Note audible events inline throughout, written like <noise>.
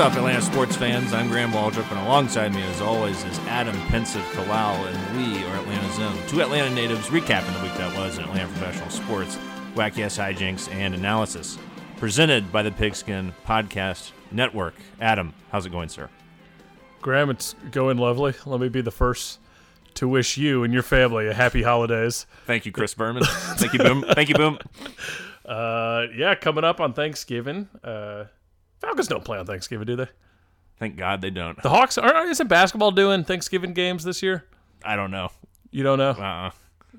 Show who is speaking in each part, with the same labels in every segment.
Speaker 1: What's up, Atlanta sports fans? I'm Graham Waldrop, and alongside me, as always, is Adam Pensive Kalal, and we are Atlanta Zone. Two Atlanta natives recapping the week that was in Atlanta professional sports, wacky ass hijinks, and analysis. Presented by the Pigskin Podcast Network. Adam, how's it going, sir?
Speaker 2: Graham, it's going lovely. Let me be the first to wish you and your family a happy holidays.
Speaker 1: Thank you, Chris Berman. Thank you, Boom. Thank you, Boom. <laughs>
Speaker 2: Uh, yeah, coming up on Thanksgiving. Uh, Falcons don't play on Thanksgiving, do they?
Speaker 1: Thank God they don't.
Speaker 2: The Hawks are isn't basketball doing Thanksgiving games this year?
Speaker 1: I don't know.
Speaker 2: You don't know?
Speaker 1: Uh-uh.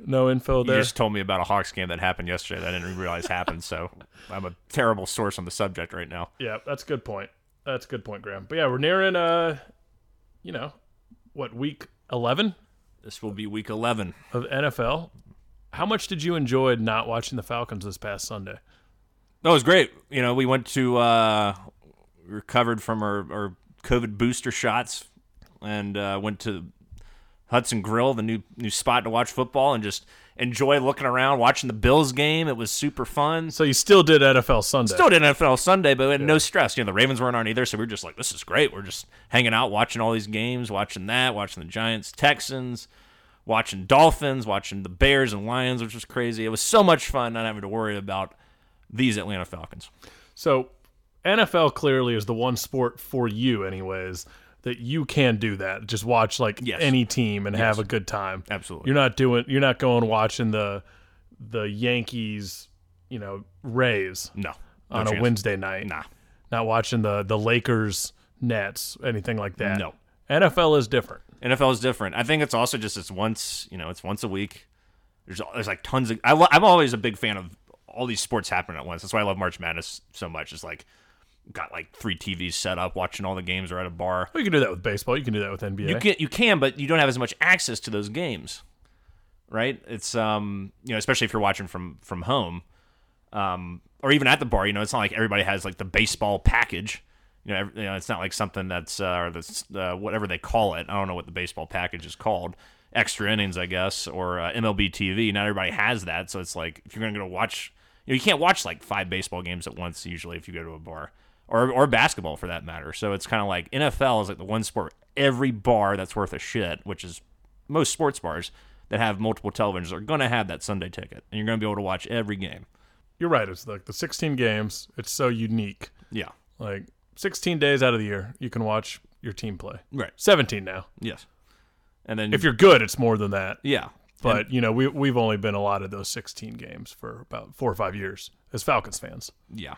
Speaker 2: No info there.
Speaker 1: You just told me about a Hawks game that happened yesterday that I didn't realize happened, so <laughs> I'm a terrible source on the subject right now.
Speaker 2: Yeah, that's a good point. That's a good point, Graham. But yeah, we're nearing uh, you know, what week eleven
Speaker 1: This will be week 11.
Speaker 2: of NFL. How much did you enjoy not watching the Falcons this past Sunday?
Speaker 1: That was great. You know, we went to uh, recovered from our, our COVID booster shots and uh, went to Hudson Grill, the new new spot to watch football, and just enjoy looking around, watching the Bills game. It was super fun.
Speaker 2: So you still did NFL Sunday.
Speaker 1: Still did NFL Sunday, but we had no stress. You know, the Ravens weren't on either, so we were just like, this is great. We're just hanging out, watching all these games, watching that, watching the Giants, Texans, watching Dolphins, watching the Bears and Lions, which was crazy. It was so much fun not having to worry about these Atlanta Falcons.
Speaker 2: So NFL clearly is the one sport for you, anyways, that you can do that. Just watch like
Speaker 1: Yes.
Speaker 2: any team and have a good time.
Speaker 1: Absolutely.
Speaker 2: You're not doing. You're not going watching the the Yankees, you know, Rays
Speaker 1: No. no
Speaker 2: on a. Wednesday night.
Speaker 1: Nah.
Speaker 2: Not watching the the Lakers, Nets, anything like that.
Speaker 1: No.
Speaker 2: NFL is different.
Speaker 1: NFL is different. I think it's also just it's once you know it's once a week. There's there's like tons of. I I'm always a big fan of all these sports happening at once. That's why I love March Madness so much. It's like got like three TVs set up, watching all the games or at a bar.
Speaker 2: Well, you can do that with baseball. You can do that with NBA.
Speaker 1: You can you can, but you don't have as much access to those games, right? It's um you know especially if you're watching from from home, um or even at the bar. You know, it's not like everybody has like the baseball package. You know, every, you know, it's not like something that's uh, or that's uh, whatever they call it. I don't know what the baseball package is called. Extra innings, I guess, or uh, MLB TV. Not everybody has that, so it's like if you're gonna go watch, you know, you can't watch like five baseball games at once. Usually, if you go to a bar, or or basketball for that matter. So it's kind of like NFL is like the one sport every bar that's worth a shit, which is most sports bars that have multiple televisions are gonna have that Sunday ticket, and you're gonna be able to watch every game.
Speaker 2: You're right. It's like the 16 games. It's so unique.
Speaker 1: Yeah.
Speaker 2: Like 16 days out of the year, you can watch your team play.
Speaker 1: Right.
Speaker 2: 17 now.
Speaker 1: Yes. And then
Speaker 2: If you're good, it's more than that.
Speaker 1: yeah,
Speaker 2: But you know, we we've only been allotted those 16 games for about four or five years as Falcons fans.
Speaker 1: Yeah,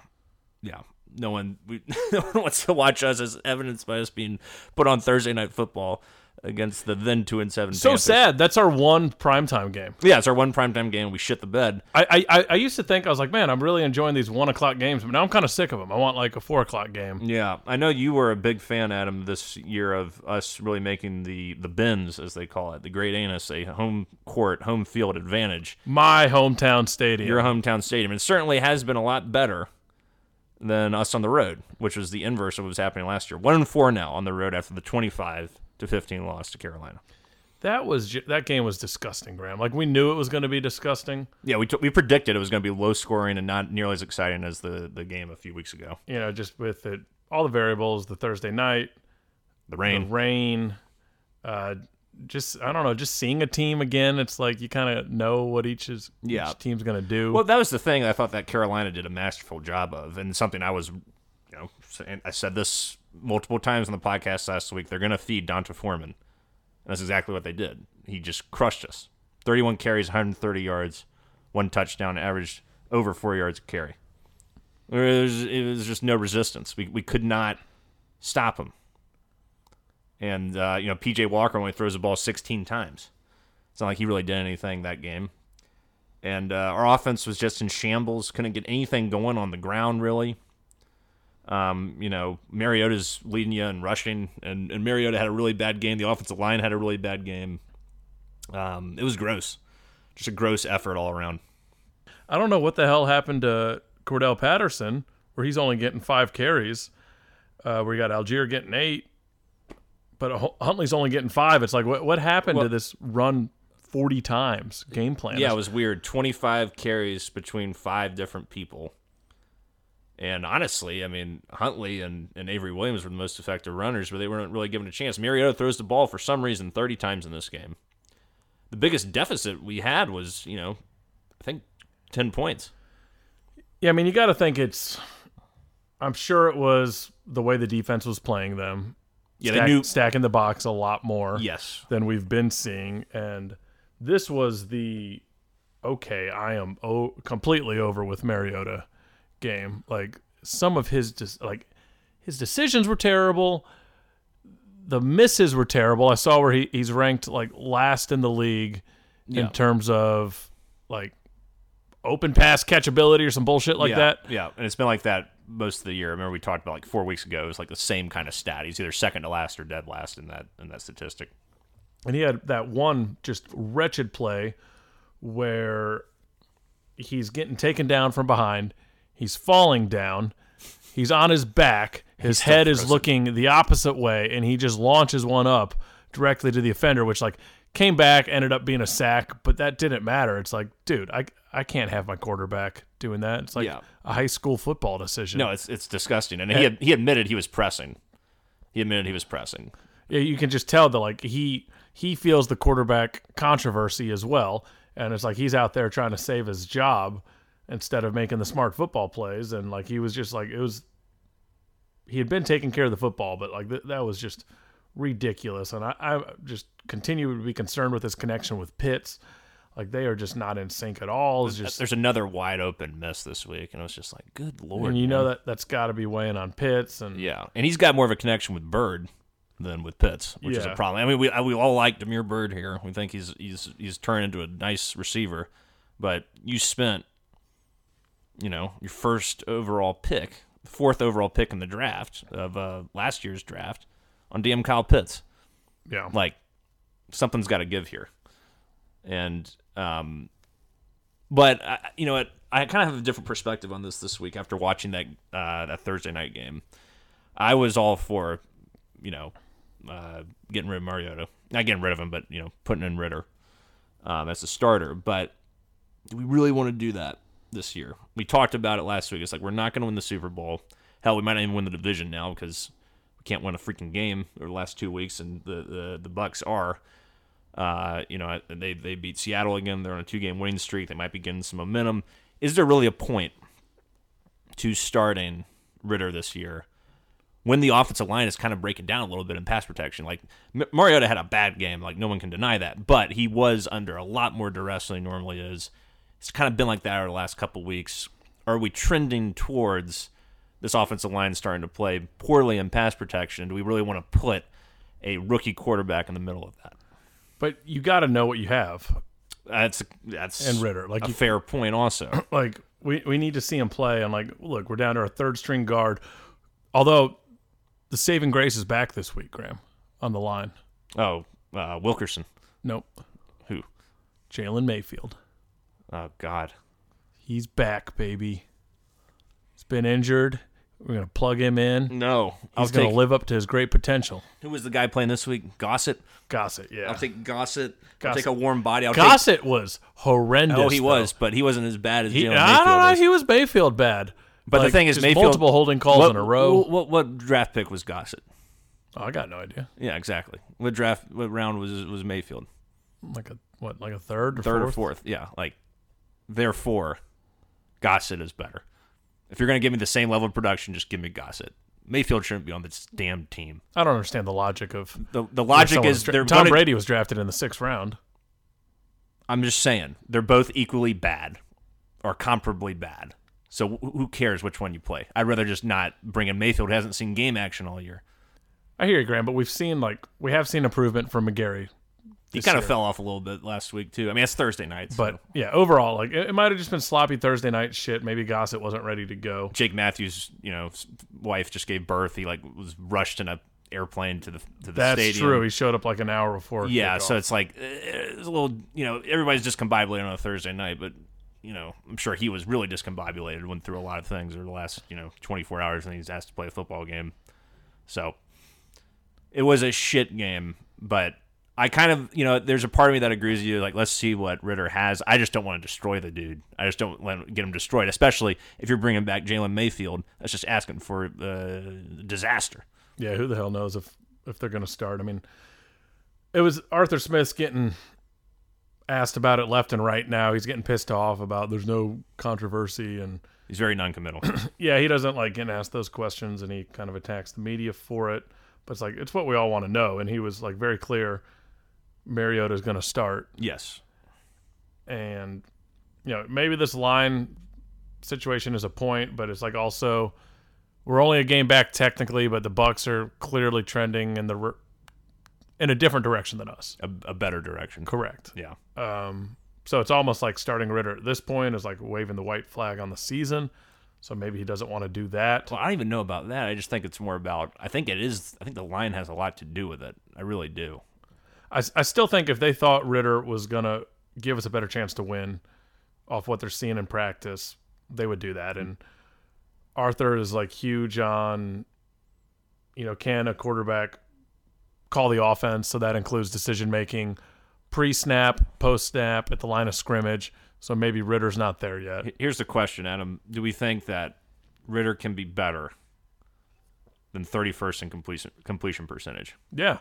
Speaker 1: yeah. No one, we, <laughs> no one wants to watch us as evidenced by us being put on Thursday night football against the then two and seven.
Speaker 2: So
Speaker 1: Panthers.
Speaker 2: sad. That's our one primetime game.
Speaker 1: Yeah, it's our one primetime game. We shit the bed.
Speaker 2: I, I I- I used to think I was like, man, I'm really enjoying these one o'clock games, but now I'm kind of sick of them. I want like a four o'clock game.
Speaker 1: Yeah, I know you were a big fan, Adam, this year of us really making the the Benz, as they call it, the Great Anus, a home court, home field advantage.
Speaker 2: My hometown stadium.
Speaker 1: Your hometown stadium. It certainly has been a lot better than us on the road, which was the inverse of what was happening last year. One and four now on the road after the twenty-five to fifteen loss to Carolina.
Speaker 2: that was that game was disgusting, Graham. Like we knew it was going to be disgusting.
Speaker 1: Yeah, we t- we predicted it was going to be low scoring and not nearly as exciting as the the game a few weeks ago.
Speaker 2: You know, just with it, all the variables, the Thursday night,
Speaker 1: The
Speaker 2: the
Speaker 1: rain.
Speaker 2: rain, uh, just I don't know, just seeing a team again. It's like you kind of know what each is
Speaker 1: Yeah.
Speaker 2: each team's going to do.
Speaker 1: Well, that was the thing I thought that Carolina did a masterful job of, and something I was, you know, I said this multiple times on the podcast last week. They're going to feed D'Onta Foreman, and that's exactly what they did. He just crushed us. Thirty-one carries, 130 yards, one touchdown, averaged over four yards a carry. There was, it was just no resistance. We we could not stop him. And uh, you know, PJ Walker only throws the ball 16 times. It's not like he really did anything that game and uh, our offense was just in shambles. Couldn't get anything going on the ground really. Um, you know, Mariota's leading you in rushing, and, and Mariota had a really bad game. The offensive line had a really bad game. Um, it was gross, just a gross effort all around.
Speaker 2: I don't know what the hell happened to Cordarrelle Patterson, where he's only getting five carries. Uh, where you got Allgeier getting eight, but Huntley's only getting five. It's like what what happened
Speaker 1: Well-
Speaker 2: to this run forty times game plan?
Speaker 1: Yeah, it was weird. Twenty five carries between five different people, And honestly, I mean, Huntley and, and Avery Williams were the most effective runners, but they weren't really given a chance. Mariota throws the ball for some reason 30 times in this game. The biggest deficit we had was, you know, I think 10 points.
Speaker 2: Yeah, I mean, you got to think it's. I'm sure it was the way the defense was playing them.
Speaker 1: Yeah,
Speaker 2: stack-
Speaker 1: they knew.
Speaker 2: stacking the box a lot more
Speaker 1: Yes.
Speaker 2: than we've been seeing, and this was the okay. I am oh, completely over with Mariota game. Like some of his dis- like his decisions were terrible. The misses were terrible. I saw where he, he's ranked like last in the league
Speaker 1: Yeah.
Speaker 2: in terms of like open pass catchability or some bullshit like
Speaker 1: yeah,
Speaker 2: that.
Speaker 1: Yeah, and it's been like that most of the year. I remember we talked about like four weeks ago. It was like the same kind of stat. He's either second to last or dead last in that in that statistic.
Speaker 2: And he had that one just wretched play where he's getting taken down from behind. He's falling down. He's on his back. His head is looking the opposite way, and he just launches one up directly to the offender, which like came back, ended up being a sack, but that didn't matter. It's like, dude, I I can't have my quarterback doing that. It's like
Speaker 1: Yeah.
Speaker 2: a high school football decision.
Speaker 1: No, it's it's disgusting. And he had, he admitted he was pressing. He admitted he was pressing.
Speaker 2: Yeah, you can just tell that like he he feels the quarterback controversy as well, and it's like he's out there trying to save his job instead of making the smart football plays, and like he was just like it was. He had been taking care of the football, but like th- that was just ridiculous, and I, I just continue to be concerned with his connection with Pitts. Like they are just not in sync at all. It's just
Speaker 1: There's another wide open miss this week, and it was just like, good lord.
Speaker 2: and you know that that's got to be weighing on Pitts, and
Speaker 1: Yeah, and he's got more of a connection with Byrd than with Pitts, which is a problem. I mean, we we all like Damiere Byrd here. We think he's he's he's turned into a nice receiver, but you spent, you know, your first overall pick, fourth overall pick in the draft of uh, last year's draft, on DM Kyle Pitts.
Speaker 2: yeah,
Speaker 1: Like something's got to give here, and um, but I, you know what? I kind of have a different perspective on this this week after watching that uh, that Thursday night game. I was all for, you know, uh, getting rid of Mariota. Not getting rid of him, but you know, putting in Ridder um, as a starter. But do we really want to do that this year? We talked about it last week. It's like we're not going to win the Super Bowl. Hell, we might not even win the division now because we can't win a freaking game over the last two weeks, and the the, the Bucks are. Uh, you know, they they beat Seattle again. They're on a two game winning streak. They might be getting some momentum. Is there really a point to starting Ridder this year when the offensive line is kind of breaking down a little bit in pass protection? Like Mariota had a bad game, like no one can deny that, but he was under a lot more duress than he normally is. It's kind of been like that over the last couple weeks. Are we trending towards this offensive line starting to play poorly in pass protection? Do we really want to put a rookie quarterback in the middle of that?
Speaker 2: But you got to know what you have.
Speaker 1: That's that's
Speaker 2: And Ridder, like
Speaker 1: a
Speaker 2: you-
Speaker 1: fair point. Also, <clears throat>
Speaker 2: like we, we need to see him play and like look we're down to our third string guard. Although the saving grace is back this week graham on the line.
Speaker 1: Oh uh, Wilkinson,
Speaker 2: nope.
Speaker 1: Who?
Speaker 2: jalen mayfield.
Speaker 1: Oh God,
Speaker 2: he's back baby. He's been injured we're gonna plug him in
Speaker 1: no. I'll
Speaker 2: he's gonna
Speaker 1: take.
Speaker 2: live up to his great potential
Speaker 1: who was the guy playing this week? Gossett.
Speaker 2: gossett yeah
Speaker 1: I'll take Gossett. I'll
Speaker 2: Gossett.
Speaker 1: take a warm body. I'll take.
Speaker 2: gossett was horrendous
Speaker 1: Oh, he
Speaker 2: though.
Speaker 1: was, but he wasn't as bad as
Speaker 2: he,
Speaker 1: Jalen
Speaker 2: i
Speaker 1: Mayfield
Speaker 2: don't know
Speaker 1: is.
Speaker 2: he was mayfield bad
Speaker 1: But the
Speaker 2: Like,
Speaker 1: thing is,
Speaker 2: just
Speaker 1: Mayfield
Speaker 2: multiple holding calls
Speaker 1: what,
Speaker 2: in a row
Speaker 1: What, what what draft pick was Gossett?
Speaker 2: oh, i got no idea
Speaker 1: Yeah, exactly. What draft? What round was was Mayfield?
Speaker 2: like a what like a third or
Speaker 1: Third
Speaker 2: fourth?
Speaker 1: or fourth? Yeah, like therefore, Gossett is better. If you're gonna give me the same level of production, just give me Gossett. Mayfield shouldn't be on this damn team.
Speaker 2: i don't understand the logic of
Speaker 1: The the logic is
Speaker 2: dra-
Speaker 1: they're
Speaker 2: Tom
Speaker 1: gonna,
Speaker 2: Brady was drafted in the sixth round.
Speaker 1: I'm just saying they're both equally bad or comparably bad. So who cares which one you play? I'd rather just not bring in Mayfield. who hasn't seen game action all year.
Speaker 2: I hear you, Graham, but we've seen like we have seen improvement from McGary.
Speaker 1: He kind of fell off a little bit last week too. I mean, it's Thursday night, so
Speaker 2: But yeah, overall, like it, it might have just been sloppy Thursday night shit. Maybe Gossett wasn't ready to go.
Speaker 1: Jake Matthews, you know, wife just gave birth. He like was rushed in a airplane to the to the stadium.
Speaker 2: That's
Speaker 1: stadium.
Speaker 2: true. He showed up like an hour before.
Speaker 1: Yeah, so it's like eh, it's a little, you know, everybody's discombobulated on a Thursday night, but you know, I'm sure he was really discombobulated. Went through a lot of things over the last, you know, 24 hours, and he's asked to play a football game. So it was a shit game, but I kind of, you know, there's a part of me that agrees with you. Like, let's see what Ridder has. I just don't want to destroy the dude. I just don't want to get him destroyed, especially if you're bringing back Jalen Mayfield. That's just asking for uh, disaster.
Speaker 2: Yeah, who the hell knows if if they're going to start? I mean, it was Arthur Smith's getting asked about it left and right. Now he's getting pissed off about there's no controversy and
Speaker 1: He's very non-committal. <clears throat>
Speaker 2: yeah, he doesn't like getting asked those questions, and he kind of attacks the media for it. But it's like it's what we all want to know, and he was like very clear. Mariota's going to start,
Speaker 1: yes.
Speaker 2: and you know maybe this line situation is a point, but it's like also we're only a game back technically, but the Bucks are clearly trending in the in a different direction than us.
Speaker 1: A, a better direction.
Speaker 2: Correct.
Speaker 1: Yeah.
Speaker 2: Um, so it's almost like starting Ridder at this point is like waving the white flag on the season. So maybe he doesn't want to do that.
Speaker 1: Well, I don't even know about that. I just think it's more about. I think it is. I think the line has a lot to do with it. I really do.
Speaker 2: I, I still think if they thought Ridder was going to give us a better chance to win off what they're seeing in practice, they would do that. And Arthur is like huge on, you know, can a quarterback call the offense? So that includes decision making pre snap, post snap, at the line of scrimmage. So maybe Ridder's not there yet.
Speaker 1: Here's the question, Adam. Do we think that Ridder can be better than 31st in completion completion percentage?
Speaker 2: Yeah.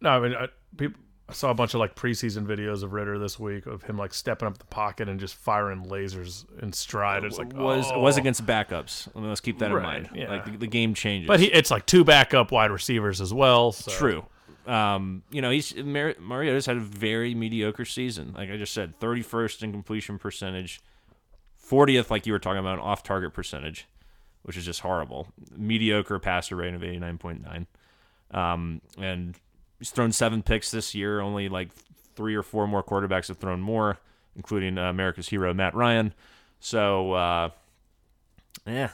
Speaker 2: No, I mean, I, people, I saw a bunch of like preseason videos of Ridder this week of him like stepping up the pocket and just firing lasers in stride. It's like
Speaker 1: was
Speaker 2: oh.
Speaker 1: was against backups. Let's keep that in mind.
Speaker 2: yeah.
Speaker 1: Like the, the game changes.
Speaker 2: But he, it's like two backup wide receivers as well. So.
Speaker 1: True. Um, you know, he's Mar- Mariota's had a very mediocre season. Like I just said, 31st in completion percentage, 40th, like you were talking about, off target percentage, which is just horrible. Mediocre passer rate of 89.9. Um, and he's thrown seven picks this year. Only like three or four more quarterbacks have thrown more, including uh, America's hero Matt Ryan. So, uh, yeah,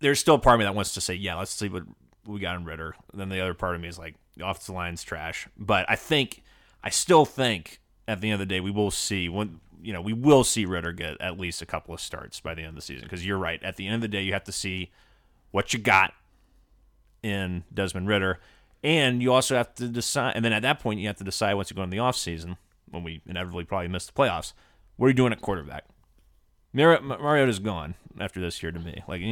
Speaker 1: there's still a part of me that wants to say, yeah, let's see what we got in Ridder. Then the other part of me is like, the offensive line's trash. But I think, I still think at the end of the day, we will see when, you know, we will see Ridder get at least a couple of starts by the end of the season. Because you're right. At the end of the day, you have to see what you got in Desmond Ridder. And you also have to decide, and then at that point, you have to decide once you go in the offseason, when we inevitably probably miss the playoffs, what are you doing at quarterback? Mar- Mariota's gone after this year to me. Like, eh,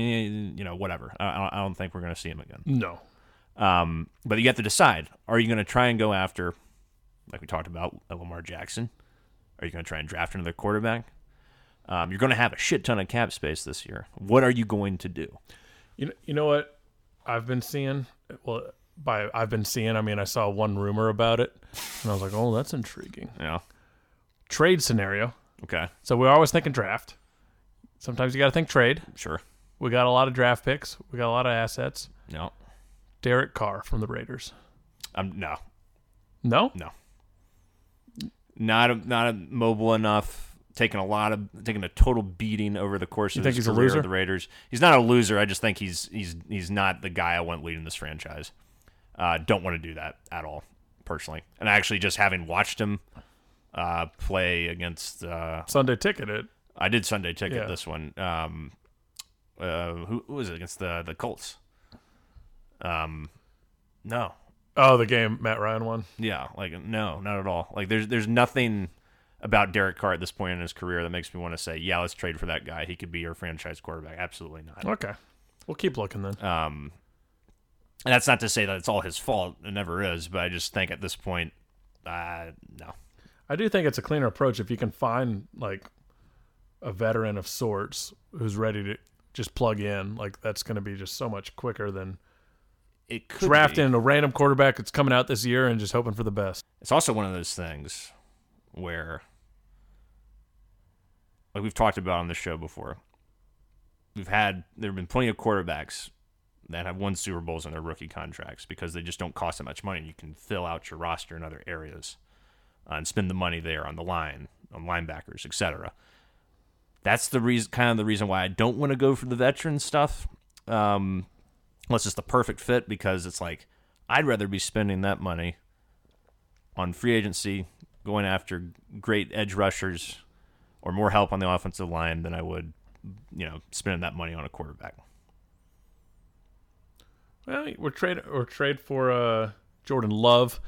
Speaker 1: you know, whatever. I, I don't- I don't think we're going to see him again.
Speaker 2: No.
Speaker 1: Um, but you have to decide: Are you going to try and go after, like we talked about, Lamar Jackson? Are you going to try and draft another quarterback? Um, you're going to have a shit ton of cap space this year. What are you going to do?
Speaker 2: You know, you know what I've been seeing? Well, by I've been seeing, I mean I saw one rumor about it, and I was like, oh, that's intriguing.
Speaker 1: Yeah.
Speaker 2: Trade scenario.
Speaker 1: Okay,
Speaker 2: So we're always thinking draft. Sometimes you got to think trade.
Speaker 1: sure.
Speaker 2: We got a lot of draft picks. We got a lot of assets.
Speaker 1: No,
Speaker 2: Derek Carr from the Raiders.
Speaker 1: um, no,
Speaker 2: No,
Speaker 1: no. Not a, not a mobile enough. Taking a lot of taking a total beating over the course
Speaker 2: You
Speaker 1: of
Speaker 2: think
Speaker 1: his
Speaker 2: he's a loser?
Speaker 1: with the Raiders. He's not a loser. I just think he's he's he's not the guy I want leading this franchise. Uh, don't want to do that at all, personally. And I actually, just having watched him uh, play against, uh,
Speaker 2: Sunday ticket it.
Speaker 1: I did Sunday ticket
Speaker 2: Yeah.
Speaker 1: this one. Um, uh, who, who was it against the the Colts? Um, no,
Speaker 2: Oh, the game Matt Ryan won.
Speaker 1: yeah, like no, not at all. Like there's there's nothing about Derek Carr at this point in his career that makes me want to say, yeah, let's trade for that guy. He could be your franchise quarterback. Absolutely not.
Speaker 2: Okay, we'll keep looking then.
Speaker 1: Um, and that's not to say that it's all his fault. It never is. But I just think at this point, uh, no.
Speaker 2: I do think it's a cleaner approach if you can find like a veteran of sorts who's ready to just plug in. Like that's going to be just so much quicker than
Speaker 1: It could
Speaker 2: drafting
Speaker 1: Be.
Speaker 2: a random quarterback that's coming out this year and just hoping for the best.
Speaker 1: It's also one of those things where, like we've talked about on this show before, we've had there have been plenty of quarterbacks that have won Super Bowls in their rookie contracts because they just don't cost that much money. You can fill out your roster in other areas uh, and spend the money there on the line, on linebackers, etc. That's the reason, kind of the reason why I don't want to go for the veteran stuff. Um, unless it's the perfect fit, because it's like I'd rather be spending that money on free agency, going after great edge rushers or more help on the offensive line than I would, you know, spending that money on a quarterback.
Speaker 2: Well, we're trade or trade for uh Jordan Love,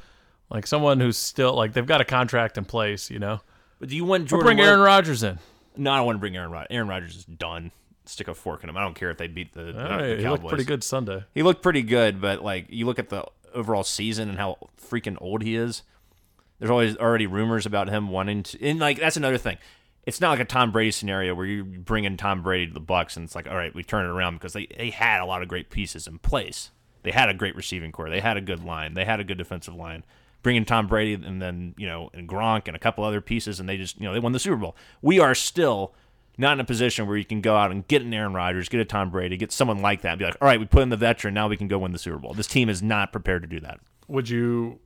Speaker 2: like someone who's still like they've got a contract in place. You know,
Speaker 1: But do you want
Speaker 2: Or bring
Speaker 1: Love-
Speaker 2: Aaron Rodgers in.
Speaker 1: No, I don't want to bring Aaron Rodgers. Aaron Rodgers is done. Stick a fork in him. I don't care if they beat the,
Speaker 2: right,
Speaker 1: the
Speaker 2: he
Speaker 1: Cowboys.
Speaker 2: looked pretty good Sunday.
Speaker 1: He looked pretty good, but like you look at the overall season and how freaking old he is. There's always already rumors about him wanting to, and like that's another thing. It's not like a Tom Brady scenario where you bring in Tom Brady to the Bucks and it's like, all right, we turn it around because they they had a lot of great pieces in place. They had a great receiving corps. They had a good line. They had a good defensive line. Bring in Tom Brady and then you know and Gronk and a couple other pieces, and they just you know they won the Super Bowl. We are still not in a position where you can go out and get an Aaron Rodgers, get a Tom Brady, get someone like that, and be like, all right, we put in the veteran, now we can go win the Super Bowl. This team is not prepared to do that.
Speaker 2: Would you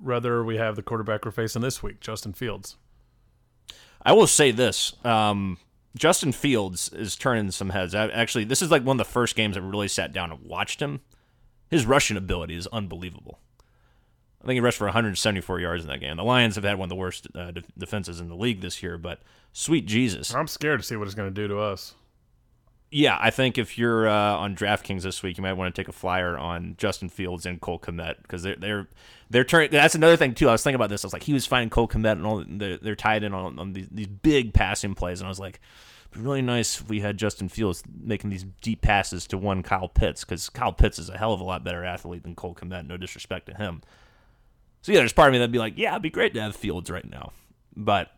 Speaker 2: rather we have the quarterback we're facing this week, Justin Fields?
Speaker 1: I will say this: um, Justin Fields is turning some heads. I, actually, this is like one of the first games I really sat down and watched him. His rushing ability is unbelievable. I think he rushed for 174 yards in that game. The Lions have had one of the worst uh, de- defenses in the league this year, but sweet Jesus,
Speaker 2: I'm scared to see what it's going to do to us.
Speaker 1: yeah, I think if you're uh, on DraftKings this week, you might want to take a flyer on Justin Fields and Cole Kmet because they're they're they're turning. That's another thing too. I was thinking about this. I was like, he was finding Cole Kmet and all. They're, they're tied in on, on these, these big passing plays, and I was like, it'd be really nice if we had Justin Fields making these deep passes to one Kyle Pitts because Kyle Pitts is a hell of a lot better athlete than Cole Kmet. No disrespect to him. So yeah, there's part of me that'd be like, yeah, it'd be great to have Fields right now, but.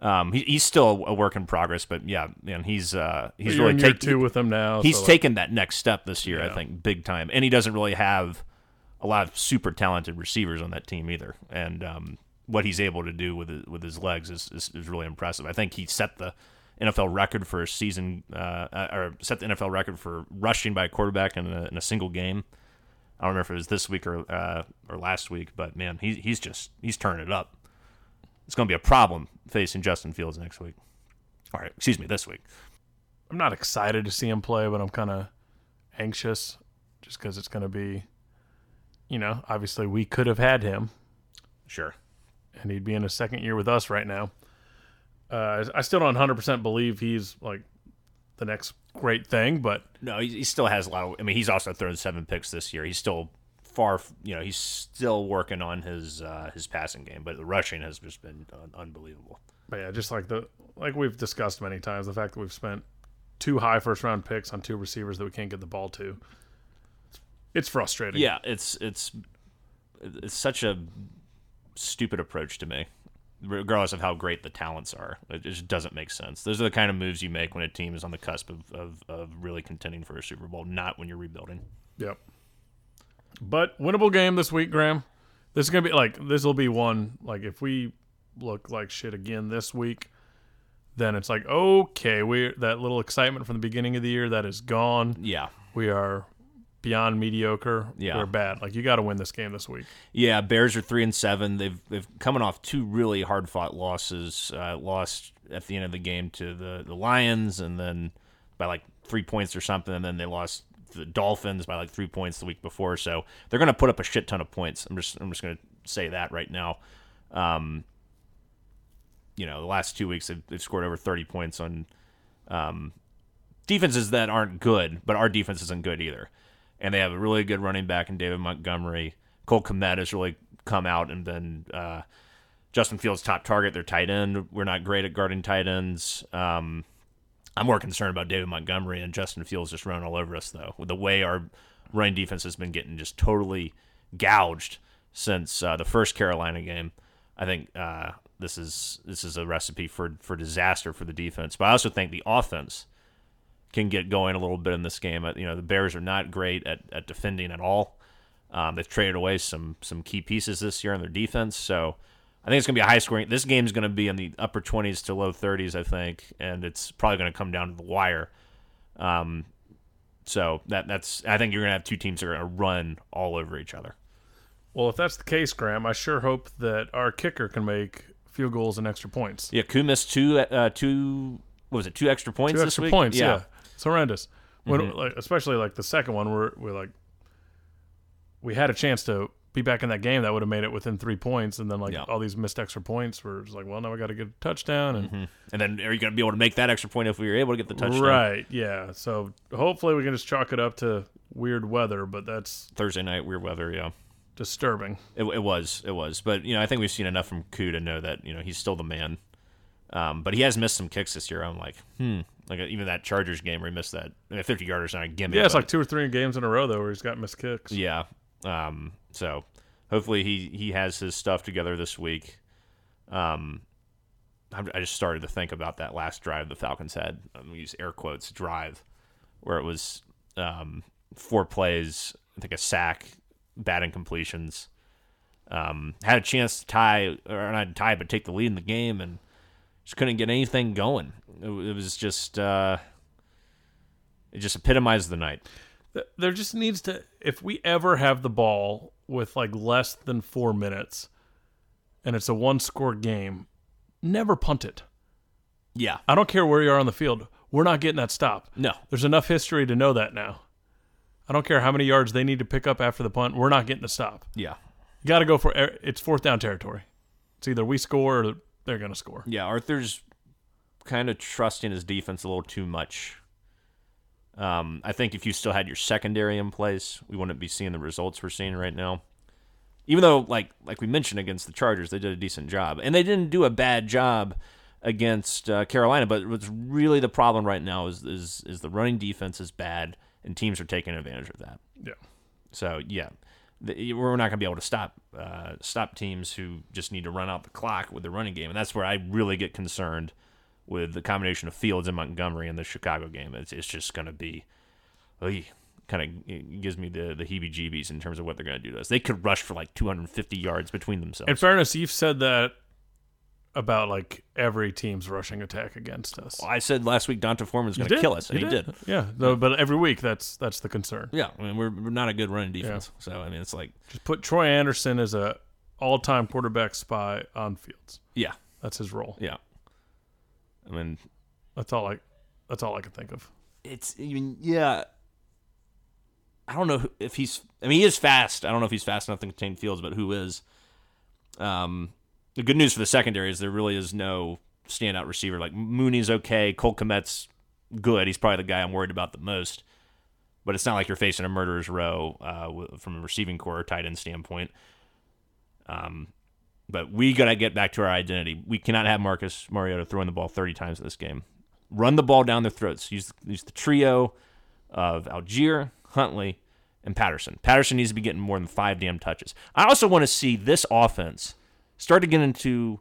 Speaker 1: Um, he, he's still a work in progress, but yeah, man, he's uh, he's
Speaker 2: You're
Speaker 1: really taking
Speaker 2: two with him now.
Speaker 1: he's
Speaker 2: so, like,
Speaker 1: taken that next step this year, I think, big time. And he doesn't really have a lot of super talented receivers on that team either. And um, what he's able to do with his, with his legs is, is, is really impressive. I think he set the NFL record for a season, uh, uh, or set the NFL record for rushing by a quarterback in a, in a single game. I don't remember if it was this week or uh, or last week, but man, he, he's just he's turning it up. It's going to be a problem facing Justin Fields next week. All right, excuse me, this week.
Speaker 2: I'm not excited to see him play, but I'm kind of anxious just because it's going to be, you know, obviously we could have had him
Speaker 1: Sure.
Speaker 2: and he'd be in his second year with us right now. Uh, I still don't 100% believe he's like the next great thing, but
Speaker 1: No, he, he still has a lot of. I mean, he's also thrown seven picks this year. He's still far. You know, he's still working on his uh, his passing game, but the rushing has just been un- unbelievable.
Speaker 2: But yeah, just like the like we've discussed many times, the fact that we've spent two high first round picks on two receivers that we can't get the ball to, it's frustrating.
Speaker 1: Yeah, it's it's it's such a stupid approach to me. Regardless of how great the talents are, it just doesn't make sense. Those are the kind of moves you make when a team is on the cusp of, of, of really contending for a Super Bowl, not when you're rebuilding.
Speaker 2: Yep. But winnable game this week, Graham. This is gonna be like this will be one like if we look like shit again this week, then it's like okay, we that little excitement from the beginning of the year that is gone.
Speaker 1: Yeah,
Speaker 2: We are beyond mediocre.
Speaker 1: Yeah.
Speaker 2: we're bad. Like you got to win this game this week.
Speaker 1: Yeah, Bears are three and seven. They've they've coming off two really hard fought losses. Uh, lost at the end of the game to the the Lions, and then by like three points or something, and then they lost the Dolphins by like three points the week before. So they're going to put up a shit ton of points. I'm just I'm just going to say that right now. Um, you know, the last two weeks they've, they've scored over 30 points on um, defenses that aren't good, but our defense isn't good either. And they have a really good running back in David Montgomery. Cole Kmet has really come out and been uh, Justin Fields' top target. Their tight end. We're not great at guarding tight ends. Um, I'm more concerned about David Montgomery and Justin Fields just running all over us, though. With the way our running defense has been getting just totally gouged since uh, the first Carolina game, I think uh, this is this is a recipe for for disaster for the defense. But I also think the offense can get going a little bit in this game. Uh, You know, the Bears are not great at, at defending at all. Um, they've traded away some some key pieces this year in their defense, so I think it's going to be a high scoring. This game is going to be in the upper twenties to low thirties, I think, and it's probably going to come down to the wire. Um, so that that's I think you're going to have two teams that are going to run all over each other.
Speaker 2: Well, if that's the case, Graham, I sure hope that our kicker can make field goals and extra points.
Speaker 1: Yeah, Koo missed two uh, two what was it two extra points
Speaker 2: Two
Speaker 1: this
Speaker 2: extra
Speaker 1: week?
Speaker 2: points, yeah. It's horrendous. When
Speaker 1: Mm-hmm.
Speaker 2: like especially like the second one where we're like we had a chance to be back in that game that would have made it within three points and then like
Speaker 1: Yeah.
Speaker 2: all these missed extra points were just like, well now we gotta get a touchdown and
Speaker 1: And then are you going to be able to make that extra point if we were able to get the touchdown?
Speaker 2: Right, yeah. So hopefully we can just chalk it up to weird weather, but that's
Speaker 1: Thursday night, weird weather. Yeah.
Speaker 2: disturbing.
Speaker 1: It, it was, it was. But you know, I think we've seen enough from Koo to know that you know he's still the man. Um, but he has missed some kicks this year. I'm like, hmm. Like even that Chargers game where he missed that I mean, 50 yarder's not a gimme.
Speaker 2: Yeah, it's
Speaker 1: but-
Speaker 2: like two or three games in a row though where he's got missed kicks.
Speaker 1: Yeah. Um, so hopefully he he has his stuff together this week. Um, I'm- I just started to think about that last drive the Falcons had. I'm gonna use air quotes drive, where it was um, four plays, I think a sack, bad incompletions. Um, had a chance to tie or not tie, but take the lead in the game, and just couldn't get anything going. It, it was just uh, it just epitomized the night.
Speaker 2: There just needs to if we ever have the ball with like less than 4 minutes and it's a one score game, never punt it.
Speaker 1: Yeah.
Speaker 2: I don't care where you are on the field. We're not getting that stop.
Speaker 1: No.
Speaker 2: There's enough history to know that now. I don't care how many yards they need to pick up after the punt. We're not getting the stop.
Speaker 1: Yeah.
Speaker 2: You got to go for it's fourth down territory. It's either we score or they're going to score.
Speaker 1: Yeah, Arthur's kind of trusting his defense a little too much. Um, I think if you still had your secondary in place, we wouldn't be seeing the results we're seeing right now. Even though, like like we mentioned against the Chargers, they did a decent job, and they didn't do a bad job against uh, Carolina. But what's really the problem right now is is is the running defense is bad, and teams are taking advantage of that.
Speaker 2: Yeah.
Speaker 1: So yeah, the, we're not going to be able to stop uh, stop teams who just need to run out the clock with the running game, and that's where I really get concerned with the combination of Fields and Montgomery in the Chicago game. It's, it's just going to be, kind of gives me the the heebie-jeebies in terms of what they're going to do to us. They could rush for like 250 yards between themselves.
Speaker 2: In fairness, you've said that about like every team's rushing attack against us.
Speaker 1: I said last week D'Onta Foreman's going to kill us, and
Speaker 2: You
Speaker 1: he did.
Speaker 2: Yeah, though, but every week that's that's the concern.
Speaker 1: Yeah, I mean we're, we're not a good running defense, so I mean it's like
Speaker 2: Just put Troy Andersen as a all-time quarterback spy on Fields.
Speaker 1: yeah,
Speaker 2: That's his role.
Speaker 1: yeah. I mean
Speaker 2: That's all I that's all I can think of.
Speaker 1: it's even yeah. I don't know if he's. I mean, he is fast. I don't know if he's fast enough to contain Fields, but who is? Um, the good news for the secondary is there really is no standout receiver. Like Mooney's okay, Cole Kmet's good. He's probably the guy I'm worried about the most. But it's not like you're facing a murderer's row uh, from a receiving corps or tight end standpoint. Um, but we got to get back to our identity. We cannot have Marcus Mariota throwing the ball 30 times in this game. Run the ball down their throats. Use, use the trio of Allgeier, Huntley, and Patterson. Patterson needs to be getting more than five damn touches. I also want to see this offense start to get into,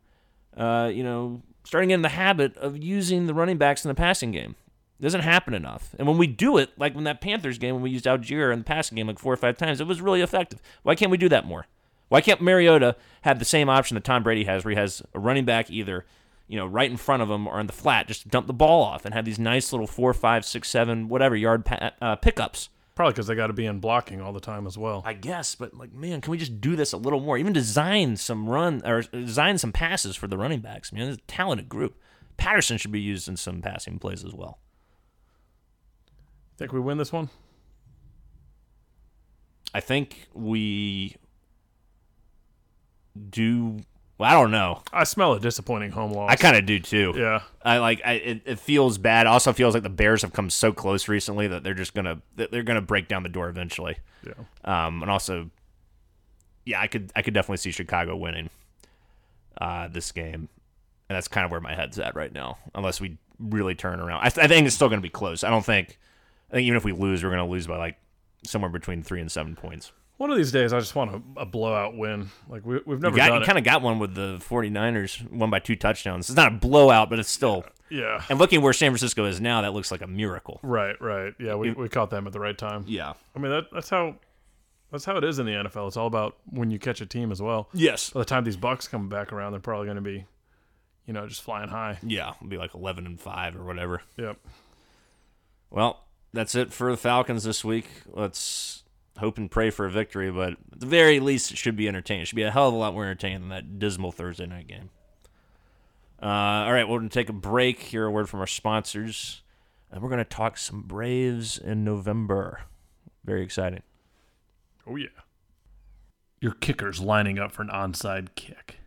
Speaker 1: uh, you know, starting in the habit of using the running backs in the passing game. It doesn't happen enough. And when we do it, like when that Panthers game when we used Allgeier in the passing game like four or five times, it was really effective. Why can't we do that more? Why can't Mariota have the same option that Tom Brady has, where he has a running back either, you know, right in front of him or in the flat, just dump the ball off and have these nice little four, five, six, seven, whatever yard pa- uh, pickups?
Speaker 2: Probably because they got to be in blocking all the time as well.
Speaker 1: I guess, but like, man, can we just do this a little more? Even design some run or design some passes for the running backs. I mean, it's a talented group. Patterson should be used in some passing plays as well.
Speaker 2: Think we win this one?
Speaker 1: I think we do. Well, I don't know.
Speaker 2: I smell a disappointing home loss.
Speaker 1: I kind of do too.
Speaker 2: yeah.
Speaker 1: I like. I it, it feels bad. Also feels like the Bears have come so close recently that they're just gonna they're gonna break down the door eventually.
Speaker 2: Yeah.
Speaker 1: Um, and also, yeah, I could I could definitely see Chicago winning uh, this game, and that's kind of where my head's at right now. Unless we really turn around, I, th- I think it's still going to be close. I don't think. I think even if we lose, we're going to lose by like somewhere between three and seven points.
Speaker 2: One of these days, I just want a, a blowout win. Like we, we've never
Speaker 1: You, got,
Speaker 2: done
Speaker 1: you
Speaker 2: it.
Speaker 1: kind of got one with the 49ers, won by two touchdowns. It's not a blowout, but it's still.
Speaker 2: yeah.
Speaker 1: And looking where San Francisco is now, that looks like a miracle.
Speaker 2: Right. Right. Yeah. We, we caught them at the right time.
Speaker 1: Yeah.
Speaker 2: I mean that that's how that's how it is in the NFL. It's all about when you catch a team as well.
Speaker 1: Yes.
Speaker 2: By the time these Bucks come back around, they're probably going to be, you know, just flying high.
Speaker 1: Yeah, it'll be like 11 and 5 or whatever.
Speaker 2: Yep.
Speaker 1: Well, that's it for the Falcons this week. Let's hope and pray for a victory, but at the very least, it should be entertaining. It should be a hell of a lot more entertaining than that dismal Thursday night game. Uh, all right, we're going to take a break. Hear a word from our sponsors, and we're going to talk some Braves in November. Very exciting.
Speaker 2: Oh yeah. Your kicker's lining up for an onside kick.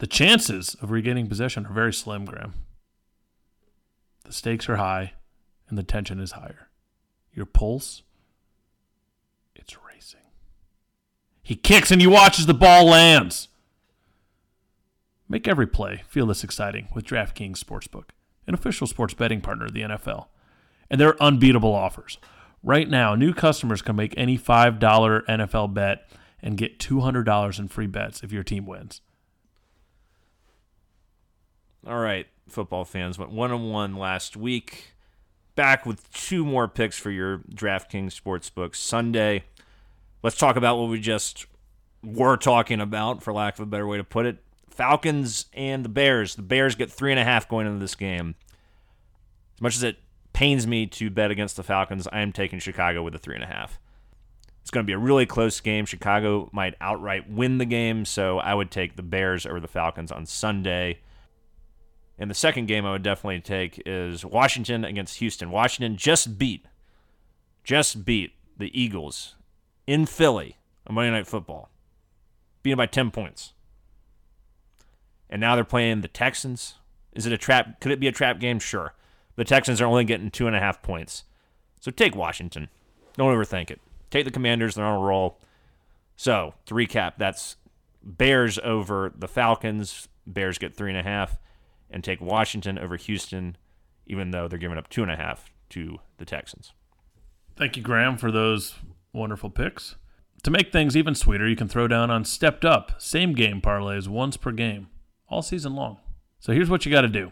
Speaker 2: The chances of regaining possession are very slim, Graham. The stakes are high and the tension is higher. Your pulse it's racing. He kicks and he watches the ball lands. Make every play feel this exciting with DraftKings Sportsbook, an official sports betting partner of the NFL. And their unbeatable offers. Right now, new customers can make any $5 NFL bet and get $200 in free bets if your team wins.
Speaker 1: All right, football fans went one on one last week. Back with two more picks for your DraftKings Sportsbook Sunday. Let's talk about what we just were talking about, for lack of a better way to put it. Falcons and the Bears. The Bears get three and a half going into this game. As much as it pains me to bet against the Falcons, I am taking Chicago with a three and a half. It's going to be a really close game. Chicago might outright win the game, so I would take the Bears over the Falcons on Sunday. And the second game I would definitely take is Washington against Houston. Washington just beat, just beat the Eagles in Philly on Monday Night Football, beat them by 10 points. And now they're playing the Texans. Is it a trap? Could it be a trap game? Sure. The Texans are only getting two and a half points. So take Washington. Don't overthink it. Take the Commanders. They're on a roll. So to recap, that's Bears over the Falcons. Bears get three and a half and take Washington over Houston, even though they're giving up two and a half to the Texans.
Speaker 2: Thank you, Graham, for those wonderful picks. To make things even sweeter, you can throw down on stepped up same game parlays once per game, all season long. So here's what you got to do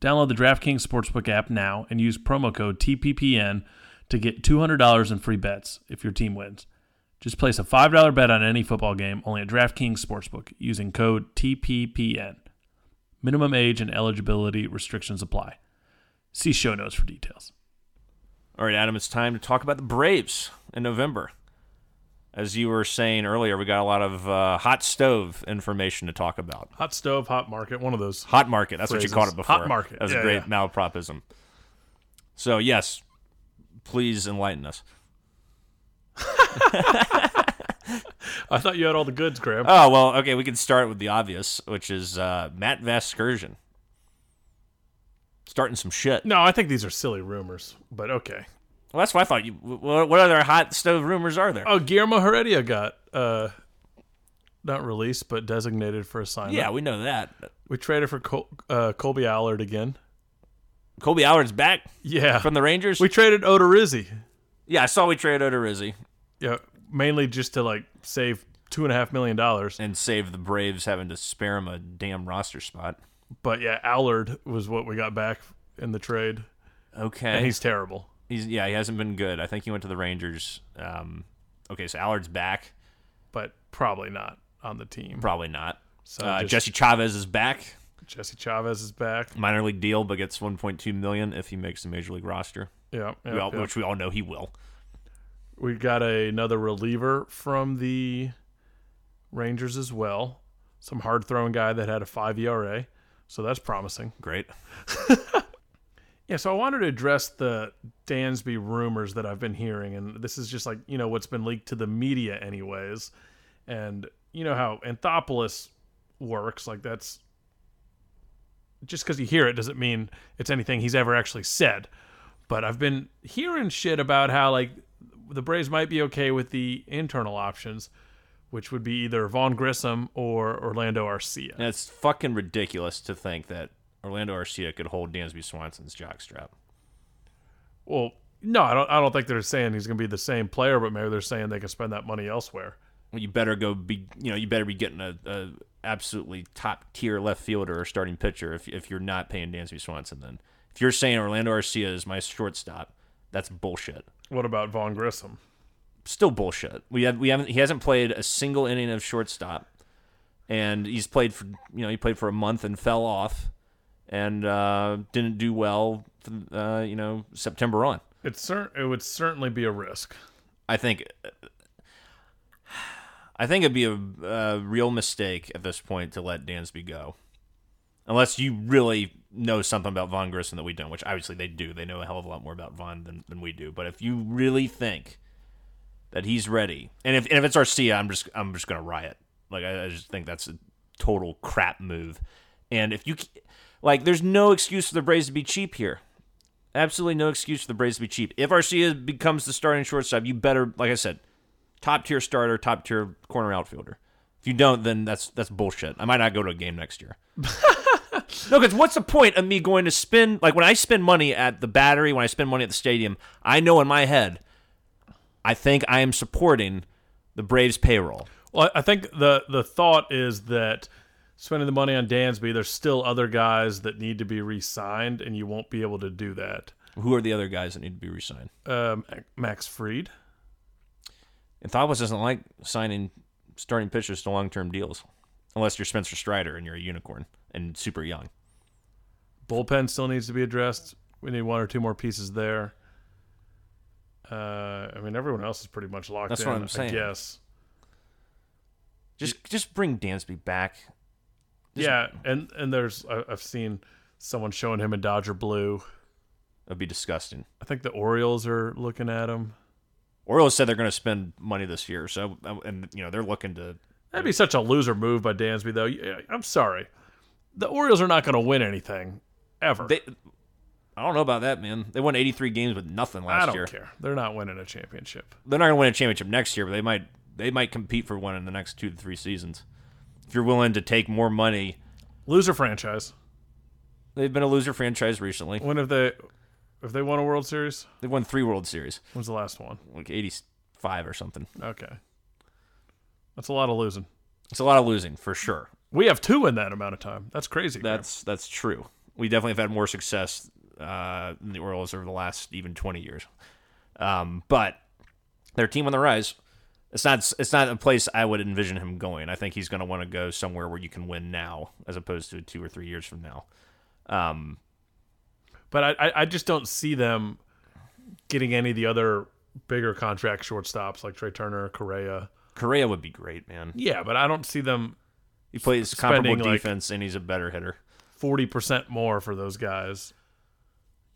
Speaker 2: download the DraftKings Sportsbook app now and use promo code TPPN to get $200 in free bets if your team wins. Just place a $5 bet on any football game only at DraftKings Sportsbook using code TPPN. Minimum age and eligibility restrictions apply. See show notes for details.
Speaker 1: All right, Adam, it's time to talk about the Braves in November. As you were saying earlier, we got a lot of uh, hot stove information to talk about.
Speaker 2: Hot stove, hot market, one of those.
Speaker 1: Hot market. That's
Speaker 2: Phrases.
Speaker 1: what you called it before.
Speaker 2: Hot market.
Speaker 1: That was
Speaker 2: Yeah,
Speaker 1: a great
Speaker 2: yeah.
Speaker 1: malapropism. So, yes, please enlighten us. <laughs>
Speaker 2: I thought you had all the goods, Graham.
Speaker 1: Oh, well, okay, we can start with the obvious, which is uh, Matt Vasgersian. Starting some shit.
Speaker 2: no, I think these are silly rumors, but okay.
Speaker 1: Well, that's what I thought. You, what, other hot stove rumors are there?
Speaker 2: Oh, Guillermo Heredia got uh, not released, but designated for assignment.
Speaker 1: yeah, we know that.
Speaker 2: we traded for Col- uh, Kolby Allard again.
Speaker 1: Kolby Allard's back
Speaker 2: Yeah,
Speaker 1: from the Rangers.
Speaker 2: we traded Odorizzi.
Speaker 1: yeah, I saw we traded Odorizzi
Speaker 2: Yeah, mainly just to like save two and a half million dollars.
Speaker 1: and save the Braves having to spare him a damn roster spot.
Speaker 2: But yeah, Allard was what we got back in the trade,
Speaker 1: Okay,
Speaker 2: and he's terrible.
Speaker 1: He's yeah, he hasn't been good. I think he went to the Rangers. Um, okay, so Allard's back.
Speaker 2: But probably not on the team.
Speaker 1: Probably not.
Speaker 2: So
Speaker 1: Uh,
Speaker 2: just-
Speaker 1: Jesse Chavez is back.
Speaker 2: Jesse Chavez is back.
Speaker 1: Minor league deal, but gets 1.2 million if he makes the major league roster,
Speaker 2: Yeah, yeah,
Speaker 1: we all,
Speaker 2: yeah.
Speaker 1: which we all know he will.
Speaker 2: We got a, another reliever from the Rangers as well. Some hard throwing guy that had a five ERA. So that's promising.
Speaker 1: Great. <laughs>
Speaker 2: Yeah, so I wanted to address the Dansby rumors that I've been hearing, and this is just like you know what's been leaked to the media, anyways. And you know how Anthopoulos works, like that's just because you hear it doesn't mean it's anything he's ever actually said. But I've been hearing shit about how like the Braves might be okay with the internal options, which would be either Vaughn Grissom or Orlando Arcia.
Speaker 1: And it's fucking ridiculous to think that Orlando Arcia could hold Dansby Swanson's jockstrap.
Speaker 2: Well, no, I don't. I don't think they're saying he's going to be the same player, but maybe they're saying they can spend that money elsewhere.
Speaker 1: Well, you better go be you know you better be getting a, a absolutely top tier left fielder or starting pitcher if if you're not paying Dansby Swanson. Then if you're saying Orlando Arcia is my shortstop, that's bullshit.
Speaker 2: What about Vaughn Grissom?
Speaker 1: Still bullshit. We have we haven't he hasn't played a single inning of shortstop, and he's played for you know he played for a month and fell off, and uh, didn't do well. From, uh, you know September on.
Speaker 2: It's cer- It would certainly be a risk.
Speaker 1: I think I think it'd be a, a real mistake at this point to let Dansby go, unless you really know something about Vaughn Grissom that we don't. Which obviously they do. They know a hell of a lot more about Vaughn than, than we do. But if you really think that he's ready, and if and if it's Arcia, I'm just I'm just gonna riot. Like I, I just think that's a total crap move. And if you like, there's no excuse for the Braves to be cheap here. Absolutely no excuse for the Braves to be cheap. If Arcia becomes the starting shortstop, you better, like I said, top tier starter, top tier corner outfielder. If you don't, then that's that's bullshit. I might not go to a game next year. <laughs> no, because what's the point of me going to spend like when I spend money at the battery, when I spend money at the stadium, I know in my head, I think I am supporting the Braves payroll.
Speaker 2: Well, I think the the thought is that spending the money on Dansby, there's still other guys that need to be re-signed, and you won't be able to do that.
Speaker 1: Who are the other guys that need to be re-signed?
Speaker 2: Um, Max Fried.
Speaker 1: And Thaddeus doesn't like signing starting pitchers to long term deals, unless you're Spencer Strider and you're a unicorn and super young.
Speaker 2: Bullpen still needs to be addressed. We need one or two more pieces there. Uh, I mean, everyone else is pretty much locked
Speaker 1: That's
Speaker 2: in.
Speaker 1: what I'm saying.
Speaker 2: I guess.
Speaker 1: Just just bring Dansby back.
Speaker 2: Yeah, and and there's I've seen someone showing him in Dodger blue.
Speaker 1: That'd be disgusting.
Speaker 2: I think the Orioles are looking at him.
Speaker 1: Orioles said they're going to spend money this year, so and you know they're looking to.
Speaker 2: That'd be such a loser move by Dansby, though. Yeah, I'm sorry. The Orioles are not going to win anything ever.
Speaker 1: They, I don't know about that, man. They won 83 games with nothing last year.
Speaker 2: I don't
Speaker 1: year.
Speaker 2: care. They're not winning a championship.
Speaker 1: They're not going to win a championship next year, but they might. They might compete for one in the next two to three seasons. If you're willing to take more money,
Speaker 2: Loser franchise.
Speaker 1: they've been a loser franchise recently.
Speaker 2: When have they? If they won a World Series,
Speaker 1: They've won three World Series,
Speaker 2: when's the last one?
Speaker 1: like 85 or something.
Speaker 2: Okay, that's a lot of losing.
Speaker 1: It's a lot of losing for sure.
Speaker 2: We have two in that amount of time. That's crazy.
Speaker 1: That's that's true. We definitely have had more success uh, than the Orioles over the last even 20 years. Um, but their team on the rise. It's not it's not a place I would envision him going. I think he's going to want to go somewhere where you can win now, as opposed to two or three years from now. Um,
Speaker 2: but I, I, just don't see them getting any of the other bigger contract shortstops like Trea Turner, Correa.
Speaker 1: Correa would be great, man.
Speaker 2: Yeah, but I don't see them
Speaker 1: He plays comparable
Speaker 2: Spending, like-
Speaker 1: defense and he's a better hitter.
Speaker 2: forty percent more for those guys.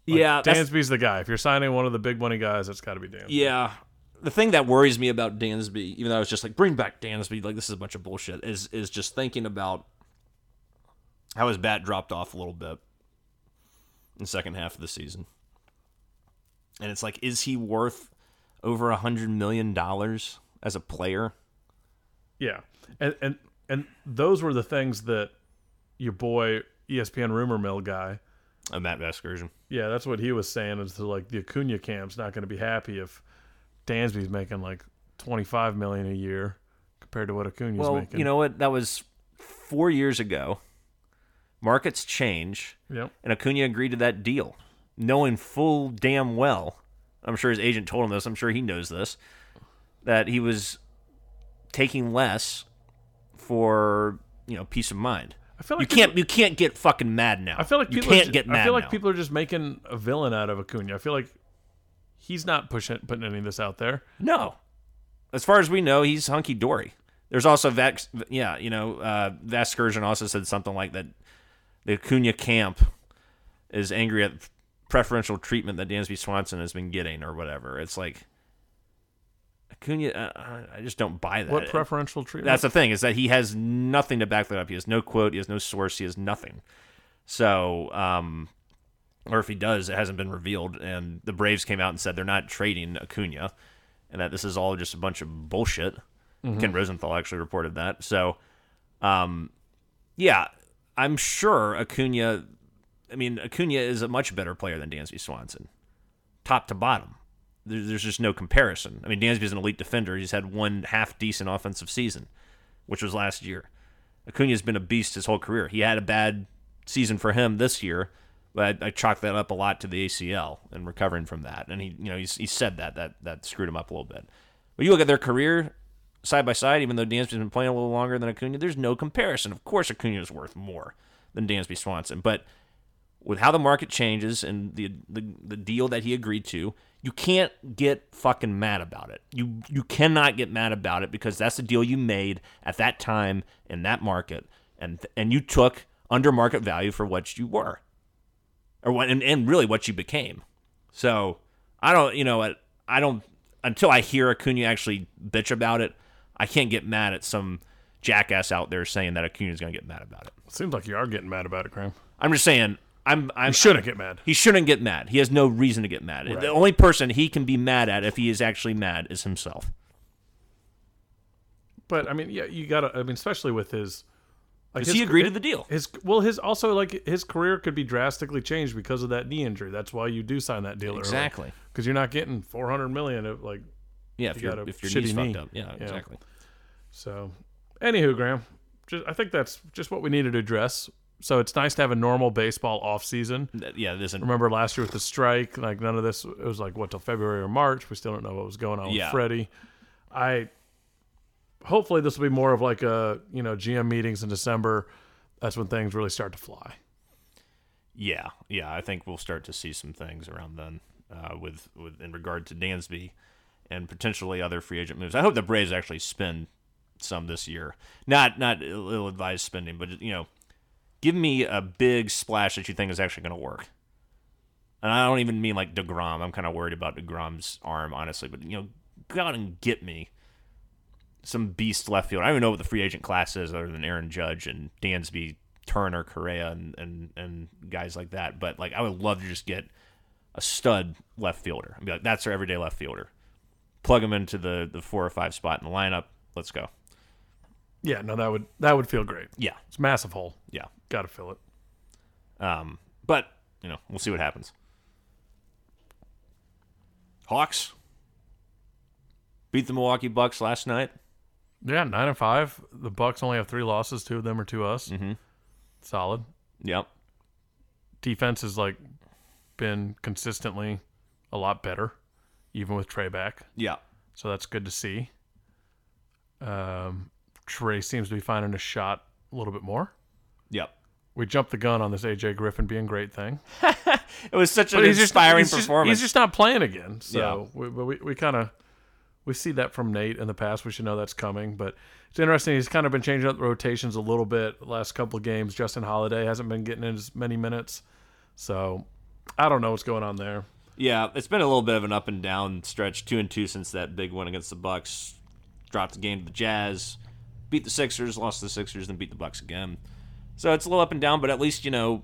Speaker 1: yeah, that's,
Speaker 2: Dansby's the guy. If you're signing one of the big money guys, it's got to be Dansby.
Speaker 1: Yeah. The thing that worries me about Dansby, even though I was just like, bring back Dansby, like this is a bunch of bullshit, is is just thinking about how his bat dropped off a little bit in the second half of the season. And it's like, is he worth over a hundred million dollars as a player?
Speaker 2: Yeah, and and and those were the things that your boy ESPN rumor mill guy.
Speaker 1: A Matt Vasgersian.
Speaker 2: Yeah, that's what he was saying. Is like the Acuna camp's not going to be happy if Dansby's making like twenty five million a year compared to what Acuna's
Speaker 1: Well,
Speaker 2: making.
Speaker 1: you know what? That was four years ago. Markets change.
Speaker 2: Yep.
Speaker 1: and Acuna agreed to that deal, knowing full damn well. I'm sure his agent told him this. I'm sure he knows this that he was taking less for you know peace of mind.
Speaker 2: I feel like
Speaker 1: You
Speaker 2: like
Speaker 1: can't you can't get fucking mad now.
Speaker 2: I feel like
Speaker 1: you
Speaker 2: people are
Speaker 1: can't
Speaker 2: ju-
Speaker 1: get mad
Speaker 2: I feel like
Speaker 1: now.
Speaker 2: people are just making a villain out of Acuna. I feel like he's not pushing putting any of this out there.
Speaker 1: No, as far as we know, he's hunky dory. There's also Vax, yeah, you know, uh, Vasgersian also said something like that. The Acuna camp is angry at preferential treatment that Dansby Swanson has been getting, or whatever. It's like Acuna. Uh, I just don't buy that.
Speaker 2: What preferential treatment?
Speaker 1: That's the thing is that he has nothing to back that up. He has no quote. He has no source. He has nothing. So, um, or if he does, it hasn't been revealed. And the Braves came out and said they're not trading Acuna, and that this is all just a bunch of bullshit. Ken Rosenthal actually reported that. So, um, yeah, I'm sure Acuna. I mean, Acuna is a much better player than Dansby Swanson, top to bottom. There- There's just no comparison. I mean, Dansby's an elite defender. He's had one half decent offensive season, which was last year. Acuna's been a beast his whole career. He had a bad season for him this year, I, I chalk that up a lot to the ACL and recovering from that. And he, you know, he's, he said that that that screwed him up a little bit. But you look at their career side by side, even though Dansby's been playing a little longer than Acuna, there's no comparison. Of course, Acuna is worth more than Dansby Swanson, but with how the market changes and the, the the deal that he agreed to, you can't get fucking mad about it. You you cannot get mad about it because that's the deal you made at that time in that market, and and you took under market value for what you were, or what and, and really what you became. So I don't, you know, I don't until I hear Acuna actually bitch about it, I can't get mad at some jackass out there saying that Acuna's going to get mad about it.
Speaker 2: Seems like you are getting mad about it, Graham.
Speaker 1: I'm just saying. I'm. I'm
Speaker 2: You shouldn't get mad.
Speaker 1: he shouldn't get mad. He has no reason to get mad.
Speaker 2: Right.
Speaker 1: The only person he can be mad at if he is actually mad is himself.
Speaker 2: But I mean, yeah, you gotta. I mean, especially with his. Like
Speaker 1: Does he agree to the deal?
Speaker 2: His well, his also like his career could be drastically changed because of that knee injury. That's why you do sign that deal
Speaker 1: Exactly.
Speaker 2: because you're not getting 400 million. Of, like
Speaker 1: Yeah, if
Speaker 2: You
Speaker 1: are
Speaker 2: got a
Speaker 1: if your knee's
Speaker 2: knee.
Speaker 1: fucked up. Yeah,
Speaker 2: Yeah.
Speaker 1: exactly.
Speaker 2: so. Anywho, Graham, just I think that's just what we needed to address. So it's nice to have a normal baseball off season.
Speaker 1: Yeah, it isn't.
Speaker 2: Remember last year with the strike, like none of this. It was like what till February or March. We still don't know what was going on
Speaker 1: Yeah.
Speaker 2: with Freddie. I hopefully this will be more of like a you know GM meetings in December. That's when things really start to fly.
Speaker 1: Yeah, yeah. I think we'll start to see some things around then uh, with with in regard to Dansby and potentially other free agent moves. I hope the Braves actually spend some this year. Not not ill advised spending, but you know, give me a big splash that you think is actually going to work. And I don't even mean like deGrom. I'm kind of worried about deGrom's arm, honestly. But you know, go out and get me some beast left field. I don't even know what the free agent class is other than Aaron Judge and Dansby, Turner, Correa, and and and guys like that. But like, I would love to just get a stud left fielder and be like, that's our everyday left fielder. Plug him into the the four or five spot in the lineup. Let's go.
Speaker 2: Yeah, no, that would that would feel great.
Speaker 1: Yeah,
Speaker 2: It's a massive hole.
Speaker 1: yeah.
Speaker 2: Got to fill it.
Speaker 1: Um, but you know, we'll see what happens. Hawks beat the Milwaukee Bucks last night.
Speaker 2: Yeah, nine and five. The Bucks only have three losses. Two of them are to us. Mm-hmm. Solid.
Speaker 1: Yep.
Speaker 2: Defense has like been consistently a lot better, even with Trae back.
Speaker 1: Yeah.
Speaker 2: So that's good to see. Um, Trae seems to be finding a shot a little bit more.
Speaker 1: Yep.
Speaker 2: We jumped the gun on this AJ Griffin being a great thing. <laughs>
Speaker 1: It was such an
Speaker 2: But just
Speaker 1: inspiring
Speaker 2: he's just-
Speaker 1: performance.
Speaker 2: he's just not playing again. So
Speaker 1: Yeah.
Speaker 2: we, but we, we kind of we see that from Nate in the past. We should know that's coming. But it's interesting. He's kind of been changing up the rotations a little bit the last couple of games. Justin Holiday hasn't been getting in as many minutes. So I don't know what's going on there.
Speaker 1: Yeah, it's been a little bit of an up and down stretch, two and two since that big win against the Bucks. Dropped the game to the Jazz, beat the Sixers, lost the Sixers, then beat the Bucks again. So it's a little up and down, but at least you know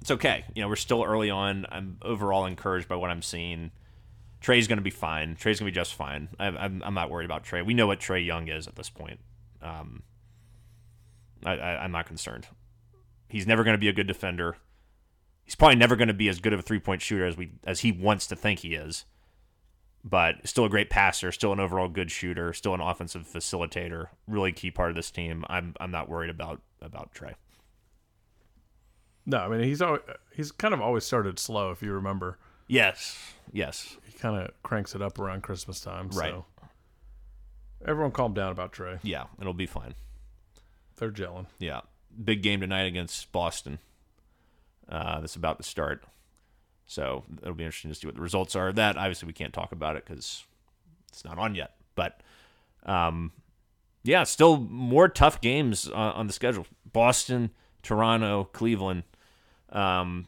Speaker 1: it's okay. You know, we're still early on. I'm overall encouraged by what I'm seeing. Trae's going to be fine. Trae's going to be just fine. I, I'm, I'm not worried about Trae. We know what Trae Young is at this point. Um, I, I, I'm not concerned. He's never going to be a good defender. He's probably never going to be as good of a three point shooter as we as he wants to think he is. But still a great passer, still an overall good shooter, still an offensive facilitator, really key part of this team. I'm I'm not worried about about Trae.
Speaker 2: No, I mean he's always, he's kind of always started slow. If you remember,
Speaker 1: Yes, yes,
Speaker 2: he kind of cranks it up around Christmas time.
Speaker 1: Right.
Speaker 2: So everyone calm down about Trae.
Speaker 1: yeah, it'll be fine.
Speaker 2: They're gelling.
Speaker 1: Yeah, big game tonight against Boston. Uh, that's about to start, so it'll be interesting to see what the results are. of That obviously we can't talk about it because it's not on yet. But um, yeah, still more tough games uh, on the schedule: Boston, Toronto, Cleveland. Um,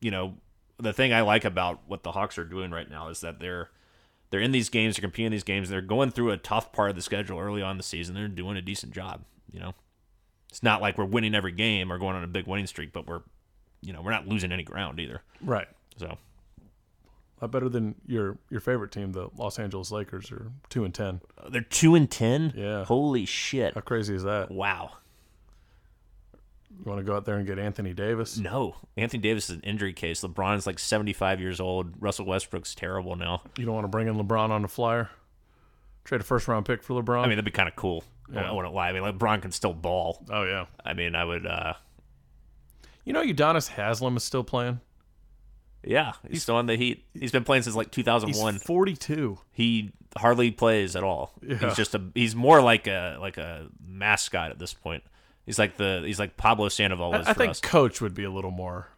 Speaker 1: you know, the thing I like about what the Hawks are doing right now is that they're they're in these games, they're competing in these games, they're going through a tough part of the schedule early on in the season. They're doing a decent job. You know, it's not like we're winning every game or going on a big winning streak, but we're you know we're not losing any ground either.
Speaker 2: Right.
Speaker 1: So
Speaker 2: A lot better than your your favorite team, the Los Angeles Lakers, are two and ten.
Speaker 1: uh, they're two and ten.
Speaker 2: Yeah.
Speaker 1: Holy shit!
Speaker 2: How crazy is that?
Speaker 1: Wow.
Speaker 2: You want to go out there and get Anthony Davis?
Speaker 1: No, Anthony Davis is an injury case. LeBron's like seventy five years old. Russell Westbrook's terrible now.
Speaker 2: You don't want to bring in LeBron on the flyer? Trade a first round pick for LeBron?
Speaker 1: I mean, that'd be kind of cool. I-
Speaker 2: Yeah.
Speaker 1: I wouldn't lie. I mean, LeBron can still ball.
Speaker 2: oh yeah.
Speaker 1: I mean, I would. uh
Speaker 2: You know, Udonis Haslem is still playing.
Speaker 1: Yeah, he's, still on the Heat. He's been playing since like 2001.
Speaker 2: He's 42.
Speaker 1: he hardly plays at all.
Speaker 2: Yeah.
Speaker 1: He's just a he's more like a like a mascot at this point. He's like the he's like Pablo Sandoval was
Speaker 2: I, I
Speaker 1: for
Speaker 2: think
Speaker 1: us.
Speaker 2: coach would be a little more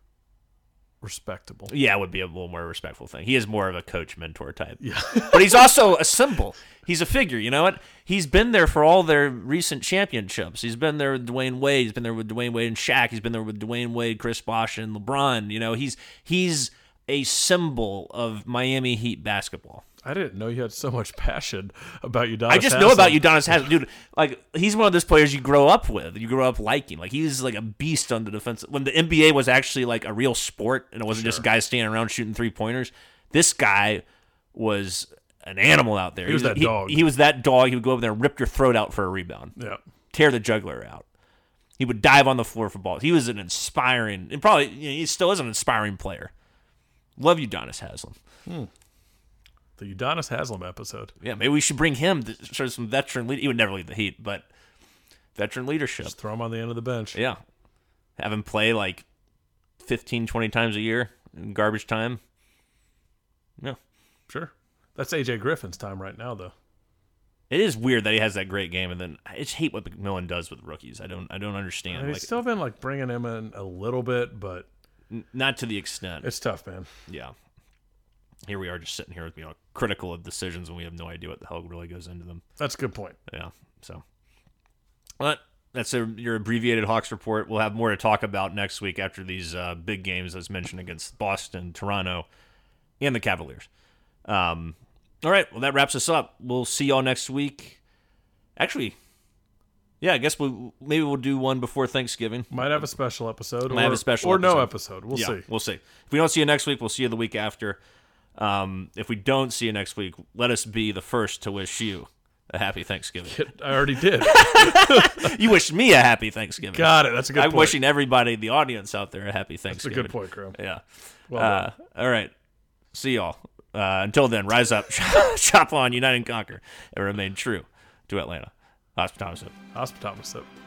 Speaker 2: respectable.
Speaker 1: Yeah, it would be a little more respectful thing. He is more of a coach mentor type.
Speaker 2: Yeah. <laughs>
Speaker 1: but he's also a symbol. He's a figure. You know what? He's been there for all their recent championships. He's been there with Dwyane Wade. He's been there with Dwyane Wade and Shaq. He's been there with Dwyane Wade, Chris Bosh, and LeBron. You know, he's he's a symbol of Miami Heat basketball.
Speaker 2: I didn't know you had so much passion about Udonis.
Speaker 1: I just know about Udonis Haslem, dude. Like he's one of those players you grow up with, you grow up liking. Like he's like a beast on the defense. When the NBA was actually like a real sport and it wasn't just guys standing around shooting three pointers, this guy was an animal out there.
Speaker 2: He was that dog.
Speaker 1: He, was that dog. He would go over there and rip your throat out for a rebound,
Speaker 2: Yeah.
Speaker 1: tear the juggler out. He would dive on the floor for balls. He was an inspiring, and probably you know, he still is an inspiring player. Love you, Donis Haslem. Hmm.
Speaker 2: The Udonis Haslem episode.
Speaker 1: Yeah, maybe we should bring him to show some veteran lead. He would never lead the Heat, but veteran leadership.
Speaker 2: Just throw him on the end of the bench.
Speaker 1: Yeah. Have him play like 15, 20 times a year in garbage time. Yeah.
Speaker 2: Sure. That's AJ Griffin's time right now, though.
Speaker 1: It is weird that he has that great game, and then I just hate what McMillan does with rookies. I don't, I don't understand.
Speaker 2: And
Speaker 1: Like,
Speaker 2: he's still been like bringing him in a little bit, but
Speaker 1: n- not to the extent.
Speaker 2: it's tough, man.
Speaker 1: yeah. Here we are, just sitting here, with, you know, critical of decisions, and we have no idea what the hell really goes into them.
Speaker 2: That's a good point.
Speaker 1: Yeah. So, but that's a, your abbreviated Hawks report. We'll have more to talk about next week after these uh, big games, as mentioned, against Boston, Toronto, and the Cavaliers. Um, all right. Well, that wraps us up. We'll see y'all next week. Actually, yeah, I guess we'll maybe we'll do one before Thanksgiving.
Speaker 2: Might have a special episode,
Speaker 1: Might
Speaker 2: or,
Speaker 1: have a special
Speaker 2: or no
Speaker 1: episode.
Speaker 2: episode. We'll
Speaker 1: yeah,
Speaker 2: see.
Speaker 1: We'll see. If we don't see you next week, we'll see you the week after. Um, if we don't see you next week, let us be the first to wish you a happy Thanksgiving.
Speaker 2: I already did. <laughs> <laughs>
Speaker 1: you wished me a happy Thanksgiving.
Speaker 2: Got it. That's a good
Speaker 1: I'm
Speaker 2: point.
Speaker 1: wishing everybody, the audience out there, a happy Thanksgiving.
Speaker 2: That's a good point, Chrome.
Speaker 1: Yeah.
Speaker 2: Well
Speaker 1: uh, all right. See y'all. Uh, until then, rise up, <laughs> chop on, unite and conquer, and remain true to Atlanta. Hospitality.
Speaker 2: Hospitality.